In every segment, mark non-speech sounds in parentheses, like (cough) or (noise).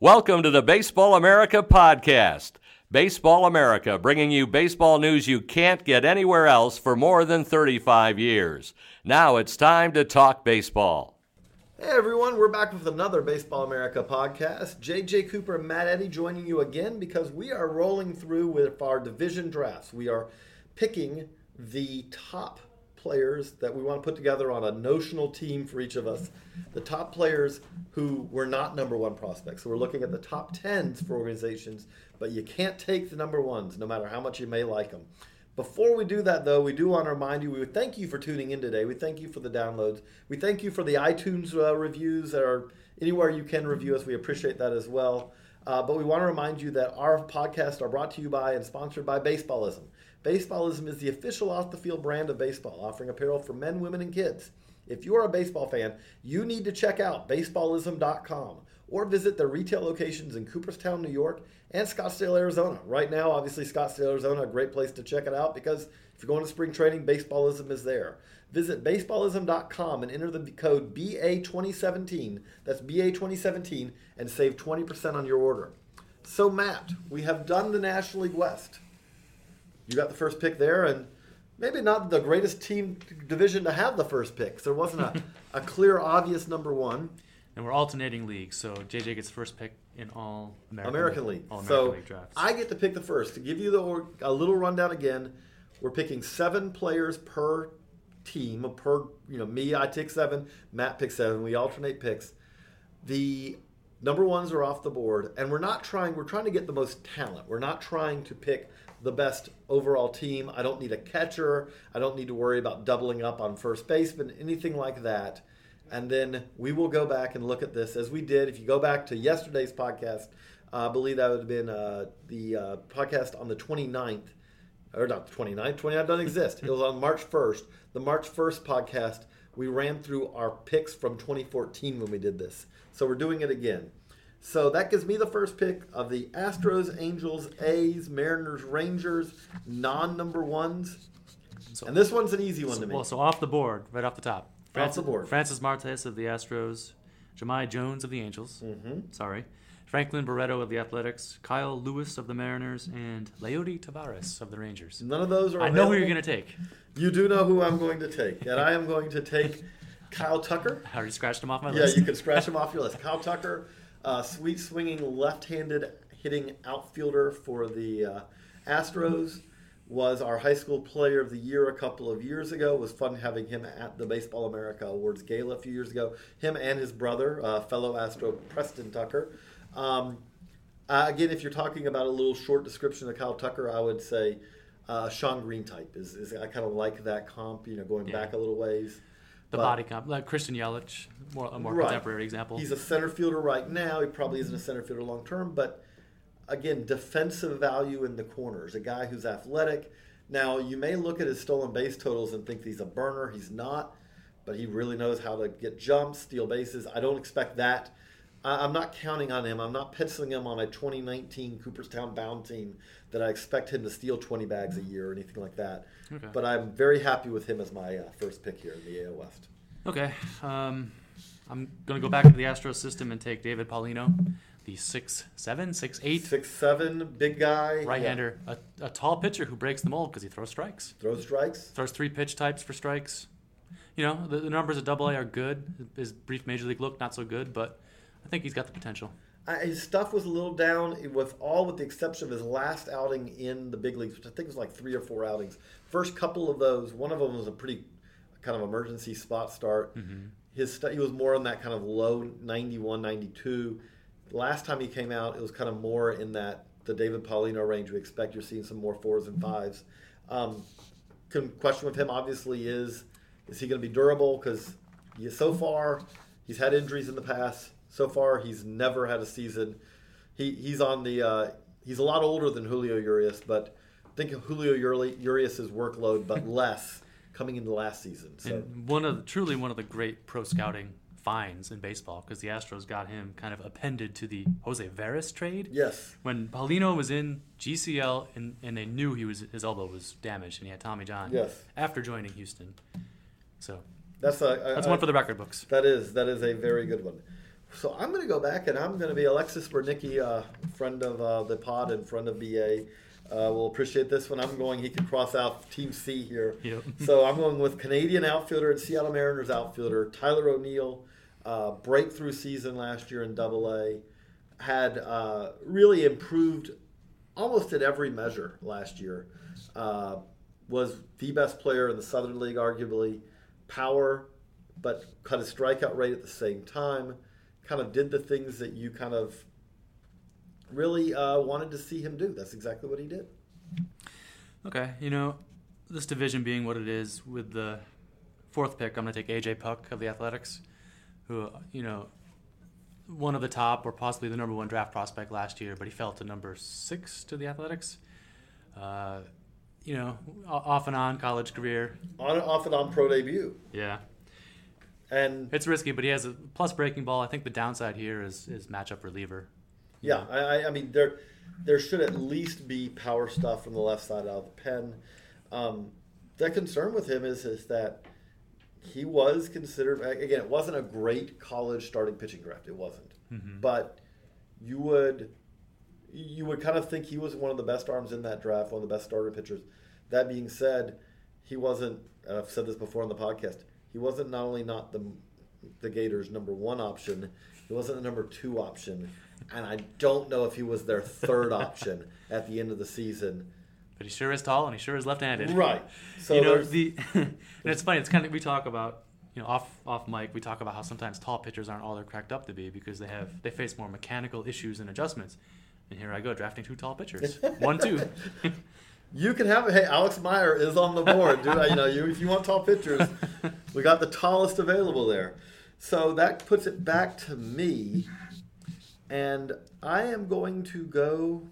Welcome to the Baseball America podcast. Baseball America, bringing you baseball news you can't get anywhere else for more than 35 years. Now it's time to talk baseball. Hey everyone, we're back with another Baseball America podcast. JJ Cooper and Matt Eddy joining you again because we are rolling through with our division drafts. We are picking the top players that we want to put together on a notional team for each of us. The top players who were not number one prospects. So we're looking at the top tens for organizations, but you can't take the number ones no matter how much you may like them. Before we do that, though, we do want to remind you we thank you for tuning in today. We thank you for the downloads. We thank you for the iTunes uh, reviews that are anywhere you can review us. We appreciate that as well. Uh, but we want to remind you that our podcasts are brought to you by and sponsored by Baseballism. Baseballism is the official off the field brand of baseball, offering apparel for men, women, and kids. If you are a baseball fan, you need to check out baseballism.com or visit their retail locations in Cooperstown, New York, and Scottsdale, Arizona. Right now, obviously, Scottsdale, Arizona, a great place to check it out because if you're going to spring training, Baseballism is there. Visit baseballism.com and enter the code BA2017, that's BA2017, and save 20% on your order. So, Matt, we have done the National League West. You got the first pick there, and maybe not the greatest team division to have the first pick. there wasn't a, (laughs) a clear, obvious number one. And we're alternating leagues, so JJ gets first pick in all American, American League. All American so League drafts. I get to pick the first. To give you the a little rundown again, we're picking seven players per team. Per you know, me I take seven, Matt picks seven. We alternate picks. The number ones are off the board, and we're not trying. We're trying to get the most talent. We're not trying to pick the best overall team. I don't need a catcher. I don't need to worry about doubling up on first baseman, anything like that. And then we will go back and look at this as we did. If you go back to yesterday's podcast, uh, I believe that would have been uh, the uh, podcast on the 29th, or not the 29th, 29th doesn't exist. It was on March 1st. The March 1st podcast, we ran through our picks from 2014 when we did this. So we're doing it again. So that gives me the first pick of the Astros, Angels, A's, Mariners, Rangers, non number ones. So- And this one's an easy one to me. well, so off the board, right off the top. Off the board. Francis Martes of the Astros, Jahmai Jones of the Angels. Mm-hmm. Sorry. Franklin Barreto of the Athletics, Kyle Lewis of the Mariners, and Leody Taveras of the Rangers. None of those are. I know who you're going to take. You do know who I'm going to take, and I am going to take Kyle Tucker. I already scratched him off my Yeah, list. Yeah, you can scratch him off your list. Kyle Tucker, uh, sweet swinging left-handed hitting outfielder for the uh, Astros, was our high school player of the year a couple of years ago. It was fun having him at the Baseball America Awards Gala a few years ago. Him and his brother, uh, fellow Astro Preston Tucker. Um, uh, again, if you're talking about a little short description of Kyle Tucker, I would say uh, Shawn Green type is, is I kind of like that comp. You know, going Yeah. back a little ways. The But- body comp, like Christian Yelich, more, a more Right. contemporary example. He's a center fielder right now. He probably isn't a center fielder long term, but again, defensive value in the corners. A guy who's athletic. Now, you may look at his stolen base totals and think he's a burner. He's not, but he really knows how to get jumps, steal bases. I don't expect that. I- I'm not counting on him. I'm not penciling him on a 2019 Cooperstown bound team that I expect him to steal 20 bags a year or anything like that. Okay. But I'm very happy with him as my uh, first pick here in the AL West. Okay. Um, I'm going to go back into the Astros system and take David Paulino, the six seven, six eight Six seven, big guy, right-hander, a, a tall pitcher who breaks the mold because he throws strikes. throws strikes. Throws three pitch types for strikes. You know, the, the numbers at Double A are good. His brief major league look not so good, but I think he's got the potential. I, his stuff was a little down, with all with the exception of his last outing in the big leagues, which I think was like three or four outings. First couple of those, one of them was a pretty kind of emergency spot start. His stu- he was more in that kind of low 91, 92. Last time he came out, it was kind of more in that the David Paulino range. We expect you're seeing some more fours and fives. Um, question with him obviously is is he going to be durable? Because so far he's had injuries in the past. So far he's never had a season he he's on the uh, he's a lot older than Julio Urias, but think of Julio Uri- Urias's workload, but (laughs) less coming into last season. So And one of the, truly one of the great pro scouting finds in baseball because the Astros got him kind of appended to the Jose Veras trade. yes, When Paulino was in GCL and, and they knew he was his elbow was damaged and he had Tommy John. Yes. After joining Houston, so that's a, a that's one for the record books. That is that is a very good one. So I'm going to go back and I'm going to be Alexis Brudnicki, uh, friend of uh, the pod and friend of BA. Uh, will appreciate this one. I'm going. He can cross out Team C here. Yep. (laughs) so I'm going with Canadian outfielder and Seattle Mariners outfielder Tyler O'Neill. Uh, breakthrough season last year in Double A. Had uh, really improved almost at every measure last year. Uh, was the best player in the Southern League, arguably. Power, but cut his strikeout rate at the same time. Kind of did the things that you kind of really uh, wanted to see him do. That's exactly what he did. Okay, you know, this division being what it is, with the fourth pick, I'm going to take AJ Puk of the Athletics, who, you know, one of the top or possibly the number one draft prospect last year, but he fell to number six to the Athletics. Uh, you know, off and on college career. On off and on pro debut. Yeah. And It's risky, but he has a plus breaking ball. I think the downside here is, is matchup reliever. Yeah, I, I- I mean there there should at least be power stuff from the left side of the pen. Um, the concern with him is is that he was considered again. It wasn't a great college starting pitching draft. It wasn't, but you would you would kind of think he was one of the best arms in that draft, one of the best starter pitchers. That being said, he wasn't. I've said this before on the podcast. He wasn't not only not the the Gators' number one option, he wasn't the number two option, and I don't know if he was their third (laughs) option at the end of the season. But he sure is tall and he sure is left-handed. Right. (laughs) So you know the, (laughs) and it's funny. It's kind of we talk about you know off off mic. We talk about how sometimes tall pitchers aren't all they're cracked up to be because they have they face more mechanical issues and adjustments. And here I go drafting two tall pitchers, one two. You can have it. Hey, Alex Meyer is on the board, dude. You know, you if you want tall pitchers, we got the tallest available there. So that puts it back to me, and I am going to go.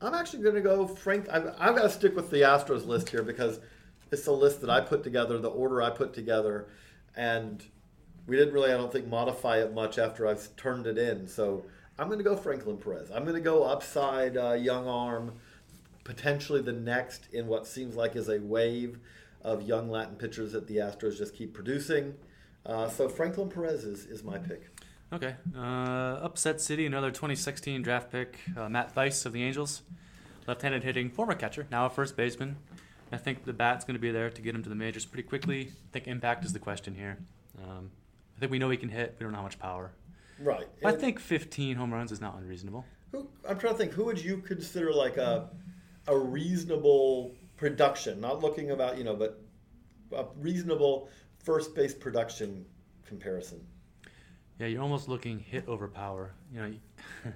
I'm actually going to go Frank. I've, I've got to stick with the Astros list here because it's the list that I put together, the order I put together, and we didn't really, I don't think, modify it much after I've turned it in. So I'm going to go Franklin Perez. I'm going to go upside uh, young arm, potentially the next in what seems like is a wave of young Latin pitchers that the Astros just keep producing. Uh, so Franklin Perez is, is my pick. Okay, uh, upset city, another 2016 draft pick, uh, Matt Thaiss of the Angels, left-handed hitting, former catcher, now a first baseman. I think the bat's going to be there to get him to the majors pretty quickly. I think impact is the question here. Um, I think we know he can hit. We don't know how much power. Right. I think 15 home runs is not unreasonable. Who, I'm trying to think. Who would you consider like a a reasonable production? Not looking about you know, but a reasonable first base production comparison. Yeah, you're almost looking hit over power. You know, (laughs)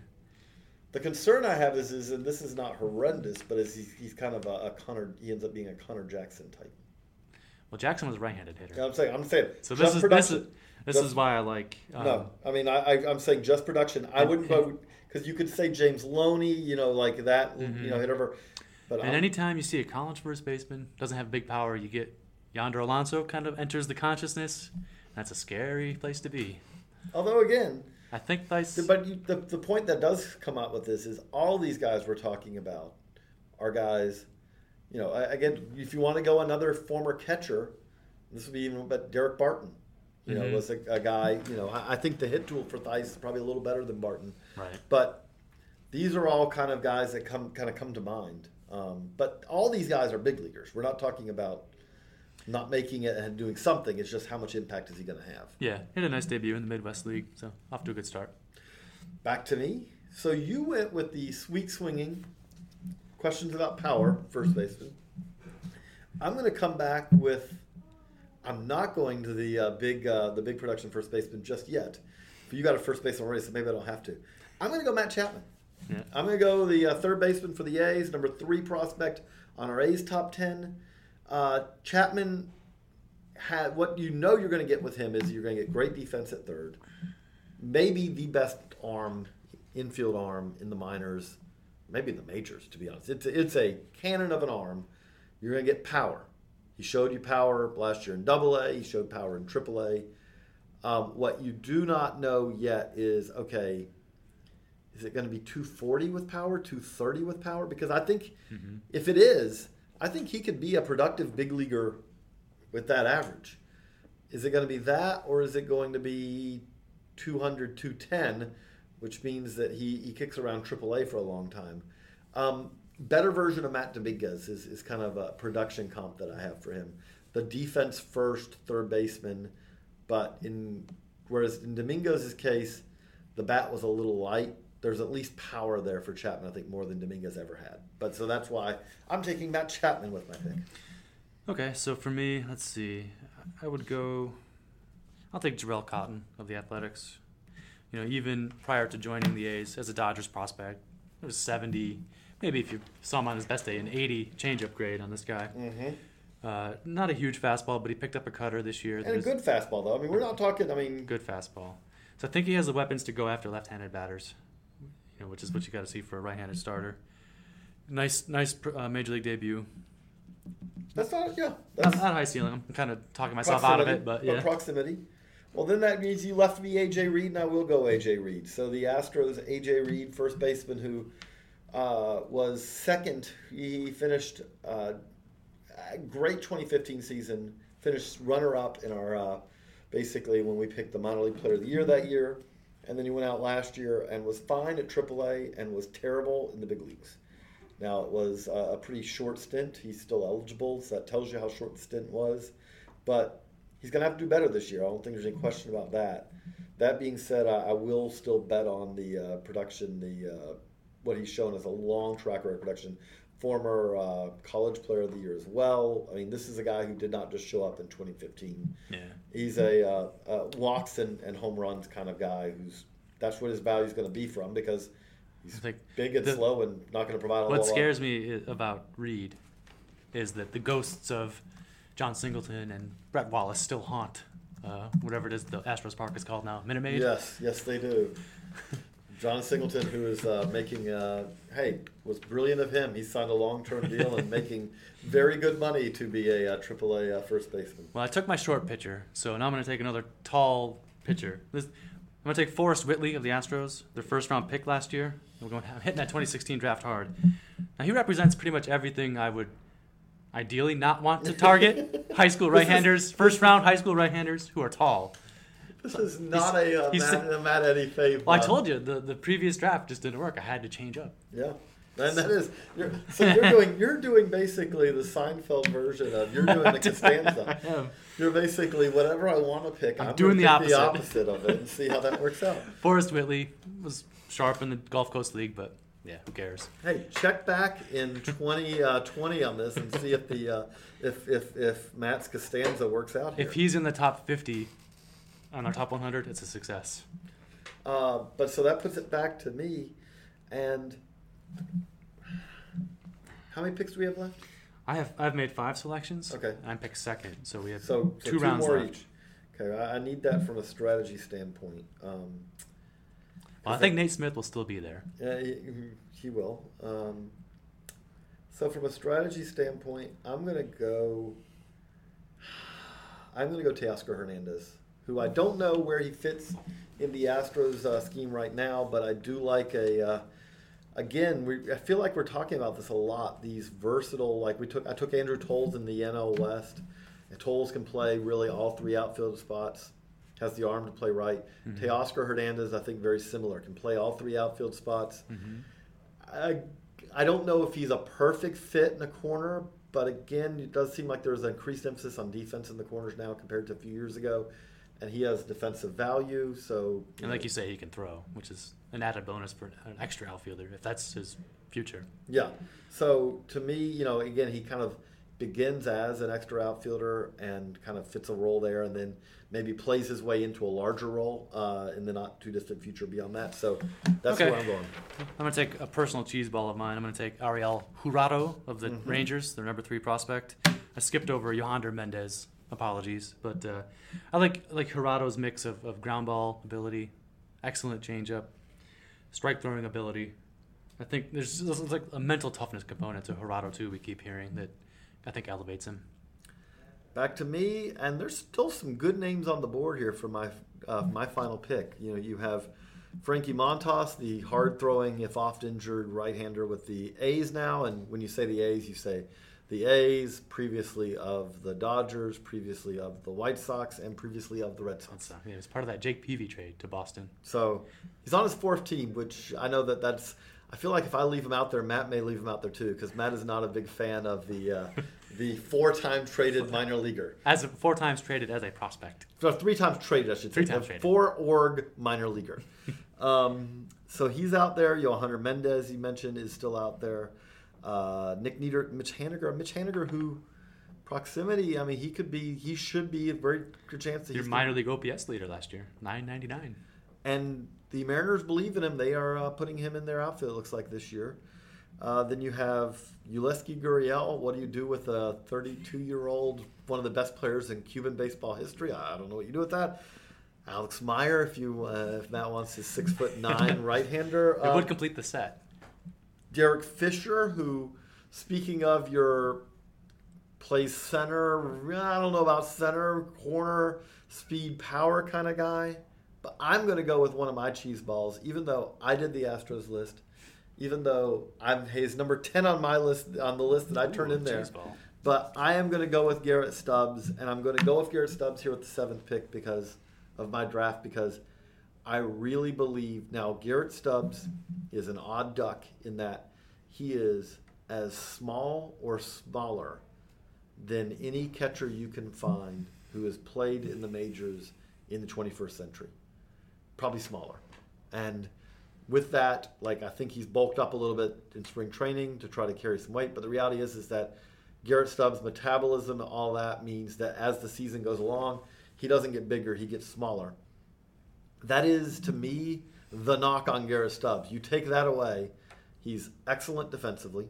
The concern I have is, is and this is not horrendous, but is he's, he's kind of a, a Conor. He ends up being a Conor Jackson type. well, Jackson was a right-handed hitter. What I'm saying. I'm saying So this is this is this Just- is why I like. Um, no, I mean I, I I'm saying just production. I wouldn't (laughs) because you could say James Loney, you know, like that, you know, hit over. But And I'm- anytime you see a college first baseman doesn't have big power, you get Yonder Alonso kind of enters the consciousness. That's a scary place to be. although again, I think Thaiss. But you, the, the point that does come out with this is all these guys we're talking about are guys, you know, again, if you want to go another former catcher, this would be even, but Daric Barton, you know, Mhm. was a, a guy, you know, I, I think the hit tool for Thaiss is probably a little better than Barton. Right. But these are all kind of guys that come kind of come to mind. Um, but all these guys are big leaguers. We're not talking about not making it and doing something. It's just how much impact is he going to have. Yeah, he had a nice debut in the Midwest League, so off to a good start. Back to me. So you went with the sweet swinging questions about power, first baseman. I'm going to come back with. I'm not going to the uh, big uh, the big production first baseman just yet. But you got a first baseman already, so maybe I don't have to. I'm going to go Matt Chapman. Yeah. I'm going to go the uh, third baseman for the A's, number three prospect on our A's top ten. Uh, Chapman had what you know you're going to get with him is you're going to get great defense at third, maybe the best arm infield arm in the minors, maybe in the majors. To be honest, it's a, it's a cannon of an arm. You're going to get power. He showed you power last year in Double A. He showed power in Triple A. Um, what you do not know yet is okay. Is it going to be 240 with power, 230 with power? Because I think if it is, I think he could be a productive big leaguer with that average. Is it going to be that, or is it going to be 200, 210, which means that he, he kicks around AAA for a long time? Um, better version of Matt Dominguez is, is kind of a production comp that I have for him. The defense first, third baseman, but in whereas in Dominguez's case, the bat was a little light. There's at least power there for Chapman, I think, more than Dominguez ever had. But so that's why I'm taking Matt Chapman with my pick. Okay, so for me, let's see. I would go. I'll take Jharel Cotton of the Athletics. You know, even prior to joining the A's as a Dodgers prospect, it was 70. Maybe if you saw him on his best day, an 80 changeup grade on this guy. Mm-hmm. Uh, not a huge fastball, but he picked up a cutter this year. And a good fastball, though. I mean, we're not talking. I mean, good fastball. So I think he has the weapons to go after left-handed batters. You know, which is what you got to see for a right-handed starter. Nice, nice uh, major league debut. that's not. Yeah, Not, that's not high ceiling. I'm kind of talking myself out of it, but yeah. proximity. Well, then that means you left me AJ Reed, and I will go AJ Reed. So the Astros, AJ Reed, first baseman who uh, was second. He finished uh, a great 2015 season. Finished runner-up in our uh, basically when we picked the minor league player of the year that year, and then he went out last year and was fine at AAA and was terrible in the big leagues. Now it was uh, a pretty short stint. He's still eligible, so that tells you how short the stint was. But he's going to have to do better this year. I don't think there's any question about that. That being said, I, I will still bet on the uh, production, the uh, what he's shown as a long track record production. Former uh, college player of the year as well. I mean, this is a guy who did not just show up in 2015. Yeah. He's a uh, uh, walks and, and home runs kind of guy who's that's what his value is going to be from because he's think big and the- slow and not going to provide a What scares me about Reed is that the ghosts of Jon Singleton and Brett Wallace still haunt uh, whatever it is the Astros Park is called now, Minute Maid. Yes, yes, they do. (laughs) Jon Singleton, who is uh, making, uh, hey, was brilliant of him. He signed a long-term deal and making very good money to be a uh, AAA uh, first baseman. Well, I took my short pitcher, so now I'm going to take another tall pitcher. This, I'm going to take Forrest Whitley of the Astros, their first round pick last year. We're going, I'm hitting that 2016 draft hard. Now, he represents pretty much everything I would ideally not want to target (laughs) high school right handers, first round high school right handers who are tall. This is not a, uh, he's- Matt, a Matt Eddy fave. Well, I uh, told you the, the previous draft just didn't work. I had to change up. Yeah. And that is you're, (laughs) so you're doing you're doing basically the Seinfeld version of you're doing the (laughs) Costanza. am. You're basically whatever I want to pick. I'm, doing gonna the opposite. the opposite of it and see how that works out. (laughs) Forrest Whitley was sharp in the Gulf Coast League, but yeah, who cares? Hey, check back in 2020 uh, 20 on this and see if the uh, if if if Matt's Costanza works out here. If he's in the top 50 on our top 100, it's a success. Uh, but so that puts it back to me, and how many picks do we have left? I have I've made five selections. Okay. I picked second, so we have So, so two, rounds left. each. Okay, I, I need that from a strategy standpoint. Um, Well, I think Nate Smith will still be there. Yeah, he, he will. Um, so from a strategy standpoint, I'm gonna go. I'm gonna go Teoscar Hernandez, who I don't know where he fits in the Astros uh, scheme right now, but I do like a. Uh, again, we, I feel like we're talking about this a lot. These versatile, like we took, I took Andrew Toles in the NL West. And Toles can play really all three outfield spots. Has the arm to play right. Teoscar Hernandez, I think, very similar. Can play all three outfield spots. I, I don't know if he's a perfect fit in a corner, but again, it does seem like there's an increased emphasis on defense in the corners now compared to a few years ago, and he has defensive value. So, And like you say, he can throw, which is an added bonus for an extra outfielder if that's his future. yeah. So to me, you know, again, he kind of begins as an extra outfielder and kind of fits a role there, and then maybe plays his way into a larger role uh, in the not too distant future beyond that. So that's Okay. where I'm going. I'm going to take a personal cheese ball of mine. I'm going to take Ariel Jurado of the Mm-hmm. Rangers, their number three prospect. I skipped over Yohander Mendez. Apologies, but uh, I like like Jurado's mix of, of ground ball ability, excellent changeup, strike throwing ability. I think there's, there's like a mental toughness component to Jurado too. We keep hearing that I think elevates him. Back to me, and there's still some good names on the board here for my uh, my final pick. You know, you have Frankie Montas, the hard throwing, if oft injured right hander with the A's now. And when you say the A's, you say the A's, previously of the Dodgers, previously of the White Sox, and previously of the Red Sox. So, yeah, it was part of that Jake Peavy trade to Boston. So he's on his fourth team, which I know that that's. I feel like if I leave him out there, Matt may leave him out there too, because Matt is not a big fan of the uh, (laughs) the four-time traded minor leaguer. As a, four times traded as a prospect. So three times traded, I should say. Three times traded. Four org minor leaguer. (laughs) um, so he's out there. Yohander Mendez, you mentioned, is still out there. Uh, Nick Neidert, Mitch Haniger, Mitch Haniger, who proximity. I mean, he could be. He should be a very good chance that Your he's minor league OPS leader last year, 999. and the Mariners believe in him. They are uh, putting him in their outfit. It looks like this year. Uh, then you have Yulieski Gurriel. What do you do with a 32-year-old, one of the best players in Cuban baseball history? I don't know what you do with that. Alex Meyer, if you uh, if Matt wants his six foot nine (laughs) right-hander. It Um, would complete the set. Derek Fisher, who, speaking of your plays center, I don't know about center, corner, speed, power kind of guy, but I'm going to go with one of my cheese balls, even though I did the Astros list, even though I'm he's number 10 on my list, on the list that I turned Ooh, in there. But I am going to go with Garrett Stubbs, and I'm going to go with Garrett Stubbs here with the seventh pick because of my draft, because I really believe now Garrett Stubbs is an odd duck in that he is as small or smaller than any catcher you can find who has played in the majors in the 21st century. Probably smaller. And with that, like I think he's bulked up a little bit in spring training to try to carry some weight. But the reality is, is that Garrett Stubbs' metabolism, and all that means that as the season goes along, he doesn't get bigger; he gets smaller. That is, to me, the knock on Garrett Stubbs. You take that away, he's excellent defensively.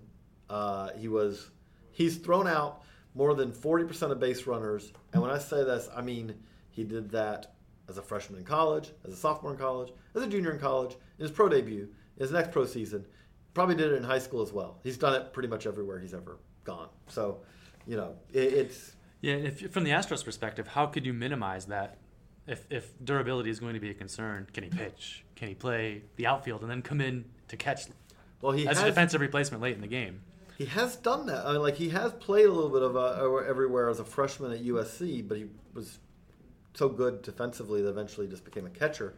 Uh, he was he's thrown out more than 40% of base runners. And when I say this, I mean he did that as a freshman in college, as a sophomore in college, as a junior in college, in his pro debut, in his next pro season. Probably did it in high school as well. He's done it pretty much everywhere he's ever gone. So, you know, it, it's Yeah, if from the Astros perspective, how could you minimize that? If, if durability is going to be a concern, can he pitch? Can he play the outfield and then come in to catch well he as has a defensive replacement late in the game? He has done that. I mean, like he has played a little bit of uh, everywhere as a freshman at USC, but he was so good defensively that eventually just became a catcher.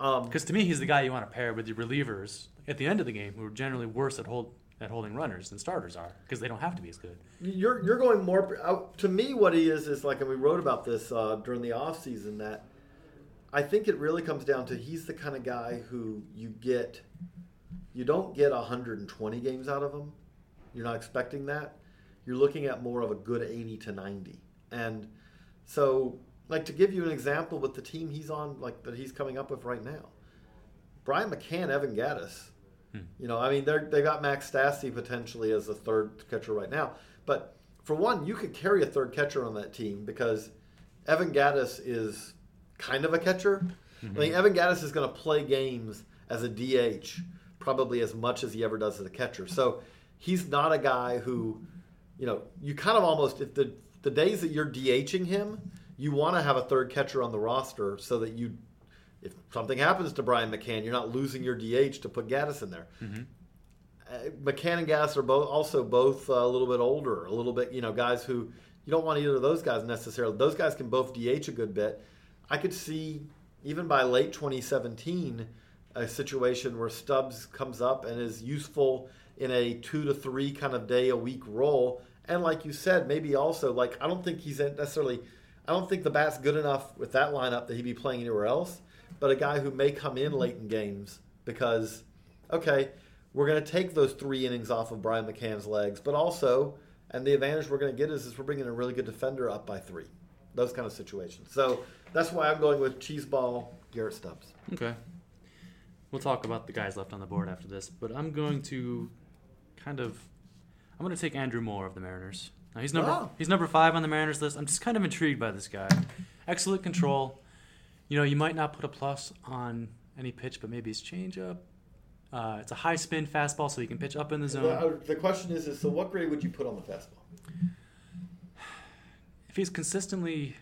Um, Because to me, he's the guy you want to pair with your relievers at the end of the game, who are generally worse at hold at holding runners than starters are, because they don't have to be as good. you're you're going more uh, to me. What he is is like, and we wrote about this uh, during the off season that I think it really comes down to he's the kind of guy who you get. You don't get 120 games out of him. You're not expecting that. You're looking at more of a good 80 to 90. And so, like to give you an example with the team he's on, like that he's coming up with right now, Brian McCann, Evan Gattis. Hmm. You know, I mean, they they got Max Stassi potentially as a third catcher right now. But for one, you could carry a third catcher on that team because Evan Gattis is kind of a catcher. I mean, Evan Gattis is going to play games as a DH probably as much as he ever does as a catcher. So he's not a guy who, you know, you kind of almost if the the days that you're DHing him, you want to have a third catcher on the roster so that you, if something happens to Brian McCann, you're not losing your DH to put Gattis in there. Uh, McCann and Gattis are both also both uh, a little bit older, a little bit you know guys who you don't want either of those guys necessarily. Those guys can both DH a good bit. I could see even by late 2017 a situation where Stubbs comes up and is useful in a two to three kind of day a week role. And like you said, maybe also like I don't think he's necessarily. I don't think the bat's good enough with that lineup that he'd be playing anywhere else. But a guy who may come in late in games because, okay, we're going to take those three innings off of Brian McCann's legs, but also, and the advantage we're going to get is, is we're bringing a really good defender up by three. Those kind of situations. So that's why I'm going with Cheeseball Garrett Stubbs. Okay. We'll talk about the guys left on the board after this, but I'm going to kind of I'm going to take Andrew Moore of the Mariners. Now he's number Oh. he's number 5 on the Mariners list. I'm just kind of intrigued by this guy. Excellent control. You know, you might not put a plus on any pitch, but maybe his changeup. Uh, it's a high spin fastball, so you can pitch up in the zone. The, the question is, is, so what grade would you put on the fastball? If he's consistently,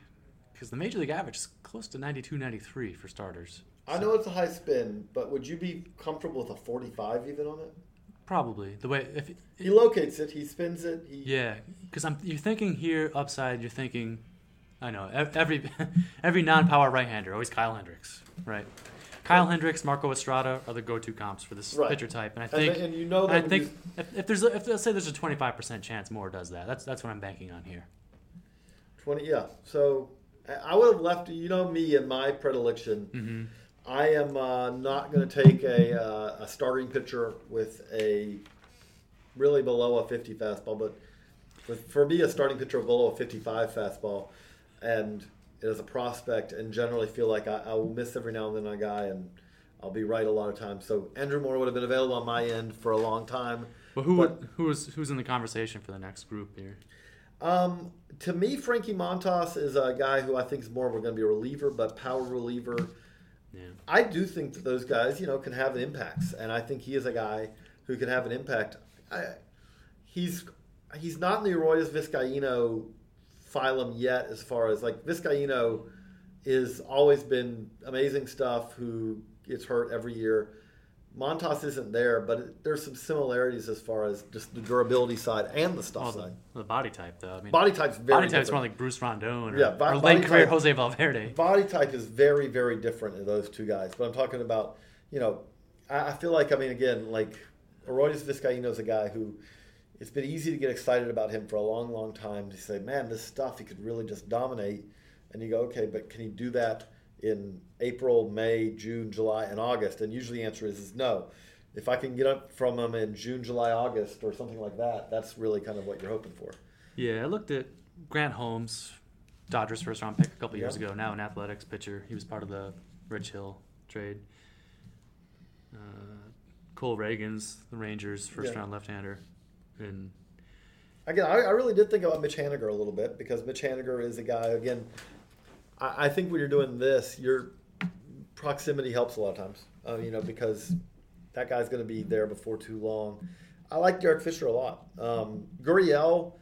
because the major league average is close to 92, 93 for starters. I know it's a high spin, but would you be comfortable with a 45 even on it? Probably the way if He locates it, he spins it. He, yeah, because I'm you're thinking here upside. You're thinking, I know every (laughs) every non-power right-hander always Kyle Hendricks, right? Kyle Hendricks, Marco Estrada are the go-to comps for this Right. pitcher type, and I think the- and you know and I think if, if there's a, if let's say there's a 25 percent chance Moore does that. That's that's what I'm banking on here. 20, yeah. So I- would have left, you know me and my predilection. Mm-hmm. I am uh, not going to take a, uh, a starting pitcher with a really below a 50 fastball, but with, for me, a starting pitcher below a 55 fastball, and as a prospect, and generally feel like I, I will miss every now and then a guy, and I'll be right a lot of times. So Andrew Moore would have been available on my end for a long time. But who But- who's who's in the conversation for the next group here? Um, to me, Frankie Montas is a guy who I think is more of going to be a reliever, but power reliever. Yeah. I do think that those guys, you know, can have impacts, and I think he is a guy who can have an impact. I, he's he's not in the Arodys Vizcaíno phylum yet, as far as like Vizcaíno is always been amazing stuff. Who gets hurt every year. Montas isn't there, but it, there's some similarities as far as just the durability side and the stuff Oh, side. the, the body type though. I mean, Body type's very body type's different. more like Bruce Rondon or, Yeah, bo- or late career type- Jose Valverde. body type is very, very different in those two guys. But I'm talking about, you know, I, I feel like, I mean, again, like Arodys Vizcaíno is a guy who it's been easy to get excited about him for a long, long time to say, man, this stuff, he could really just dominate. And you go, okay, but can he do that in April, May, June, July, and August? And usually the answer is, is no. If I can get up from them in June, July, August, or something like that, that's really kind of what you're hoping for. Yeah, I looked at Grant Holmes, Dodgers first round pick a couple years Yeah. ago. Now an athletics pitcher. He was part of the Rich Hill trade. Uh, Cole Ragans the Rangers first Yeah. round left hander. And Again, I, I really did think about Mitch Haniger a little bit because Mitch Haniger is a guy. Again, I, I think when you're doing this, your proximity helps a lot of times. Uh, you know, because that guy's going to be there before too long. I like Derek Fisher a lot. Um, Gurriel,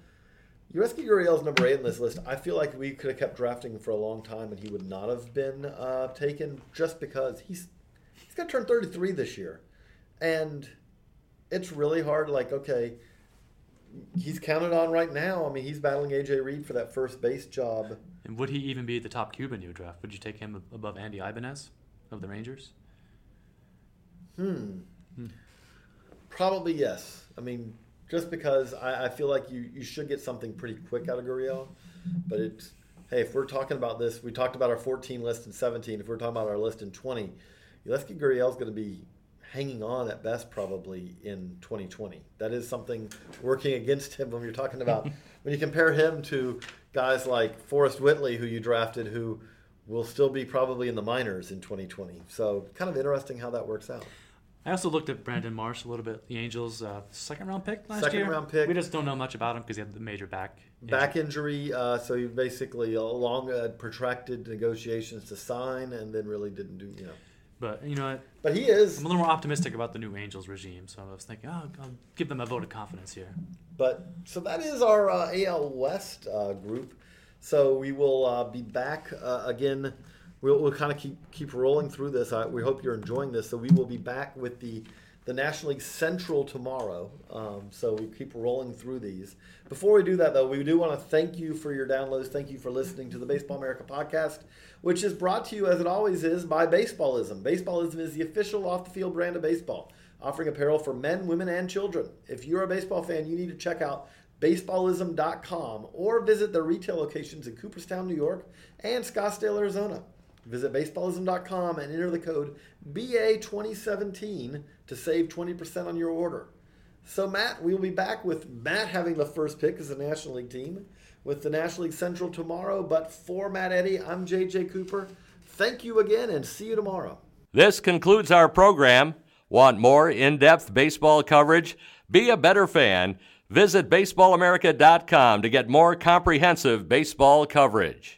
Yulieski Gurriel's number eight on this list. I feel like we could have kept drafting for a long time, and he would not have been uh, taken just because he's he's going to turn 33 this year, and it's really hard. Like, okay he's counted on right now. I mean, he's battling AJ Reed for that first base job. and would he even be the top Cuban you draft? Would you take him above Andy Ibanez of the Rangers? Hmm. Probably yes. I mean, just because I, I feel like you, you should get something pretty quick out of Gurriel, but it's hey, if we're talking about this, we talked about our 14 list in 17. If we're talking about our list in 20, Yulieski is going to be hanging on at best probably in 2020. That is something working against him when you're talking about (laughs) when you compare him to guys like Forrest Whitley, who you drafted, who will still be probably in the minors in 2020. So kind of interesting how that works out. I also looked at Brandon Marsh a little bit. The Angels' uh, second round pick last Second year. round pick. We just don't know much about him because he had the major back. injury. back injury. Uh, so he basically a long, uh, protracted negotiations to sign, and then really didn't do. You know, But you know what? but he is. I'm a little more optimistic about the new Angels regime, so I was thinking, oh, I'll give them a vote of confidence here. But so that is our uh, AL West uh, group. So we will uh, be back uh, again. We'll, we'll kind of keep keep rolling through this. We hope you're enjoying this. So we will be back with the the National League Central tomorrow. Um, so we keep rolling through these. Before we do that, though, we do want to thank you for your downloads. Thank you for listening to the Baseball America podcast, which is brought to you, as it always is, by Baseballism. Baseballism is the official off the field brand of baseball, offering apparel for men, women, and children. If you're a baseball fan, you need to check out baseballism.com or visit their retail locations in Cooperstown, New York, and Scottsdale, Arizona. Visit baseballism.com and enter the code BA2017 to save 20% on your order. So, Matt, we'll be back with Matt having the first pick as a National League team with the National League Central tomorrow. But for Matt Eddy, I'm JJ Cooper. Thank you again and see you tomorrow. This concludes our program. Want more in depth baseball coverage? Be a better fan. Visit BaseballAmerica.com to get more comprehensive baseball coverage.